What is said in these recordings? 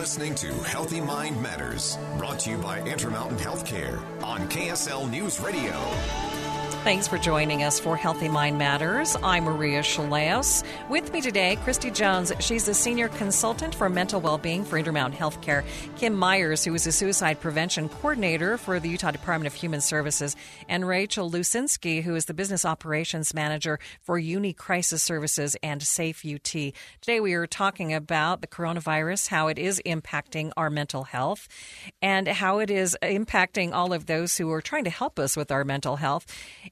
Listening to Healthy Mind Matters, brought to you by Intermountain Healthcare on KSL News Radio. Thanks for joining us for Healthy Mind Matters. I'm Maria Shilaos. With me today, Christy Jones. She's a senior consultant for mental well-being for Intermountain Healthcare. Kim Myers, who is a suicide prevention coordinator for the Utah Department of Human Services, and Rachel Lucynski, who is the business operations manager for Uni Crisis Services and Safe UT. Today, we are talking about the coronavirus, how it is impacting our mental health, and how it is impacting all of those who are trying to help us with our mental health.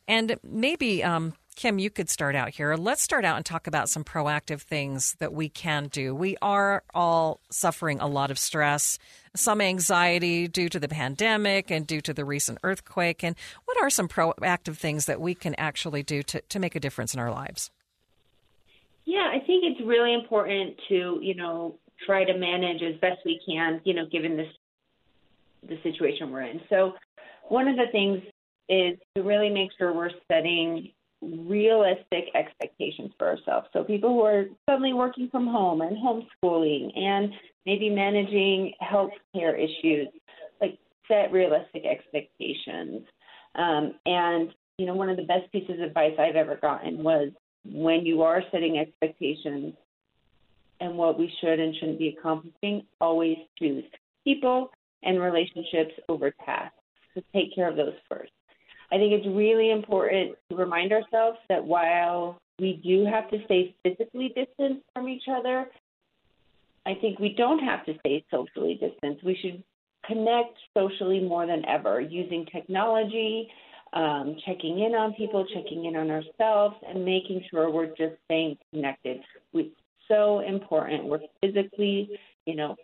And maybe, um, Kim, you could start out here. Let's start out and talk about some proactive things that we can do. We are all suffering a lot of stress, some anxiety due to the pandemic and due to the recent earthquake. And what are some proactive things that we can actually do to, to make a difference in our lives? Yeah, I think it's really important to, you know, try to manage as best we can, you know, given this the situation we're in. So one of the things is to really make sure we're setting realistic expectations for ourselves. So people who are suddenly working from home and homeschooling and maybe managing health care issues, like set realistic expectations. Um, and you know, one of the best pieces of advice I've ever gotten was when you are setting expectations and what we should and shouldn't be accomplishing, always choose people and relationships over tasks. So take care of those first. I think it's really important to remind ourselves that while we do have to stay physically distant from each other, I think we don't have to stay socially distant. We should connect socially more than ever using technology, um, checking in on people, checking in on ourselves, and making sure we're just staying connected. It's so important. We're physically, you know,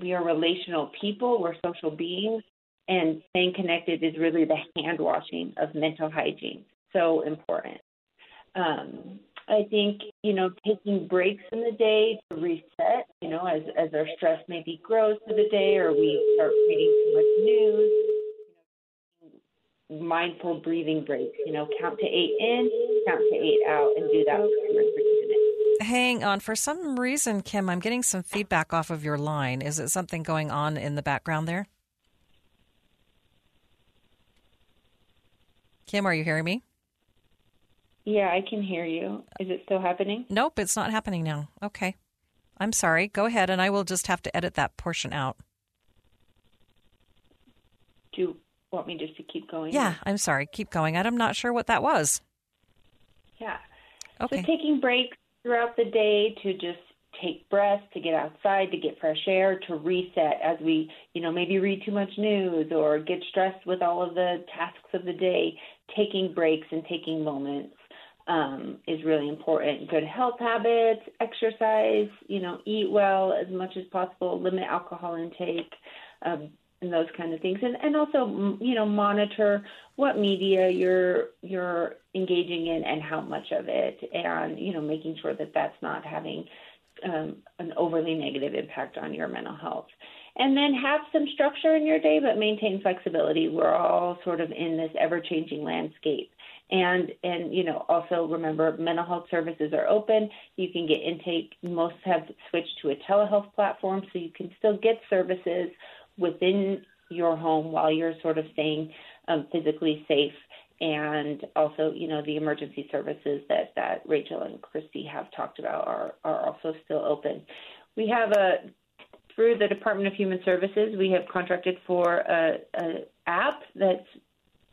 we are relational people, we're social beings, and staying connected is really the hand washing of mental hygiene. So important. Um, I think you know taking breaks in the day to reset. You know, as as our stress maybe grows through the day, or we start reading too much news. Mindful breathing breaks. You know, count to eight in, count to eight out, and do that for two minutes. Hang on. For some reason, Kim, I'm getting some feedback off of your line. Is it something going on in the background there? Kim, are you hearing me? Yeah, I can hear you. Is it still happening? Nope, it's not happening now. Okay. I'm sorry. Go ahead, and I will just have to edit that portion out. Do you want me just to keep going? Yeah, I'm sorry. Keep going. I'm not sure what that was. Yeah. Okay. So taking breaks throughout the day to just take breaths, to get outside, to get fresh air, to reset as we, you know, maybe read too much news or get stressed with all of the tasks of the day. Taking breaks and taking moments um, is really important. Good health habits, exercise, you know, eat well as much as possible, limit alcohol intake. Um, and those kind of things, and and also you know monitor what media you're you're engaging in and how much of it, and you know making sure that that's not having um, an overly negative impact on your mental health. And then have some structure in your day, but maintain flexibility. We're all sort of in this ever-changing landscape. And and you know also remember mental health services are open. You can get intake. Most have switched to a telehealth platform, so you can still get services within your home while you're sort of staying um, physically safe and also, you know, the emergency services that, that Rachel and Christy have talked about are, are also still open. We have a through the Department of Human Services, we have contracted for a, a app that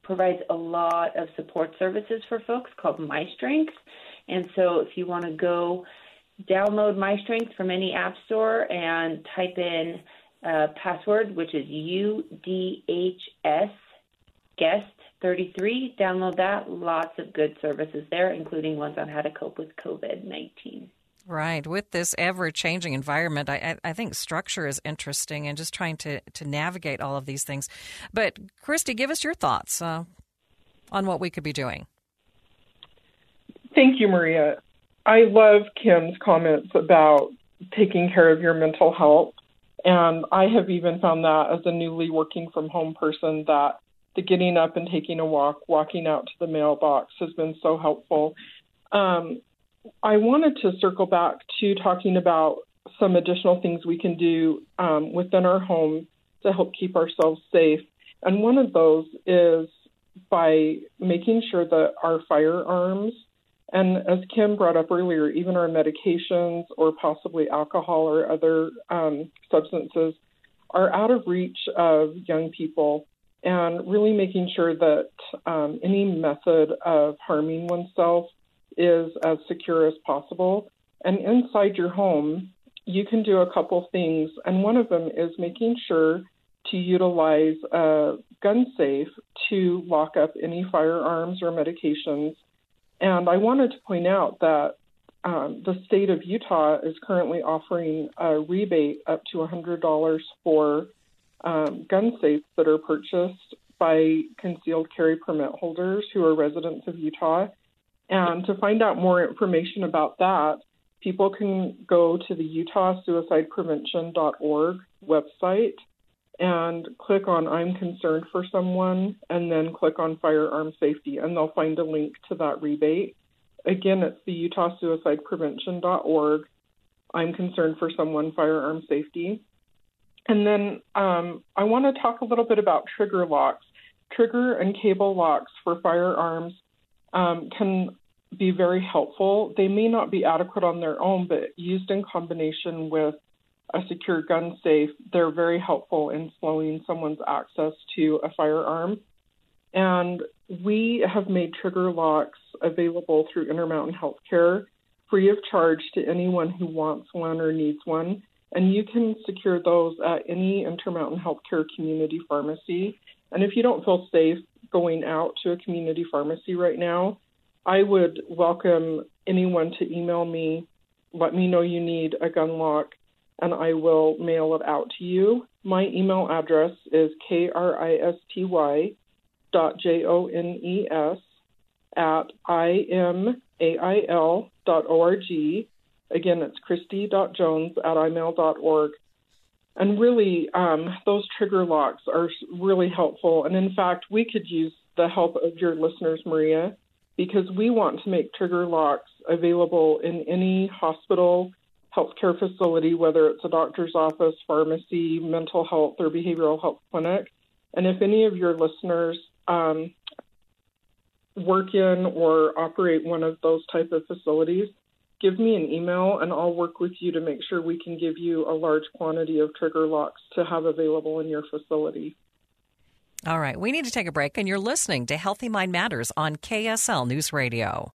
provides a lot of support services for folks called MyStrength. And so if you want to go download MyStrength from any app store and type in uh, password, which is UDHS guest 33, download that. Lots of good services there, including ones on how to cope with COVID 19. Right. With this ever changing environment, I, I, think structure is interesting and just trying to, to navigate all of these things. But, Christy, give us your thoughts uh, on what we could be doing. Thank you, Maria. I love Kim's comments about taking care of your mental health. And I have even found that as a newly working from home person that the getting up and taking a walk, walking out to the mailbox has been so helpful. Um, I wanted to circle back to talking about some additional things we can do um, within our home to help keep ourselves safe. And one of those is by making sure that our firearms, and as Kim brought up earlier, even our medications or possibly alcohol or other um, substances are out of reach of young people and really making sure that um, any method of harming oneself is as secure as possible. And inside your home, you can do a couple things, and one of them is making sure to utilize a gun safe to lock up any firearms or medications. And I wanted to point out that um, the state of Utah is currently offering a rebate up to $100 for um, gun safes that are purchased by concealed carry permit holders who are residents of Utah. And to find out more information about that, people can go to the UtahSuicidePrevention.org website and click on I'm concerned for someone and then click on firearm safety and they'll find a link to that rebate. Again, it's the UtahSuicidePrevention.org. I'm concerned for someone firearm safety. And then um, I want to talk a little bit about trigger locks. Trigger and cable locks for firearms um, can be very helpful. They may not be adequate on their own, but used in combination with a secure gun safe, they're very helpful in slowing someone's access to a firearm. And we have made trigger locks available through Intermountain Healthcare free of charge to anyone who wants one or needs one. And you can secure those at any Intermountain Healthcare community pharmacy. And if you don't feel safe going out to a community pharmacy right now, I would welcome anyone to email me, let me know you need a gun lock, and I will mail it out to you. My email address is kristy dot j-o-n-e-s at imail dot org. Again, it's christy.jones at imail.org. And really, um, those trigger locks are really helpful. And in fact, we could use the help of your listeners, Maria, because we want to make trigger locks available in any hospital, healthcare facility, whether it's a doctor's office, pharmacy, mental health, or behavioral health clinic. And if any of your listeners um, work in or operate one of those type of facilities, give me an email and I'll work with you to make sure we can give you a large quantity of trigger locks to have available in your facility. All right, we need to take a break, and you're listening to Healthy Mind Matters on KSL News Radio.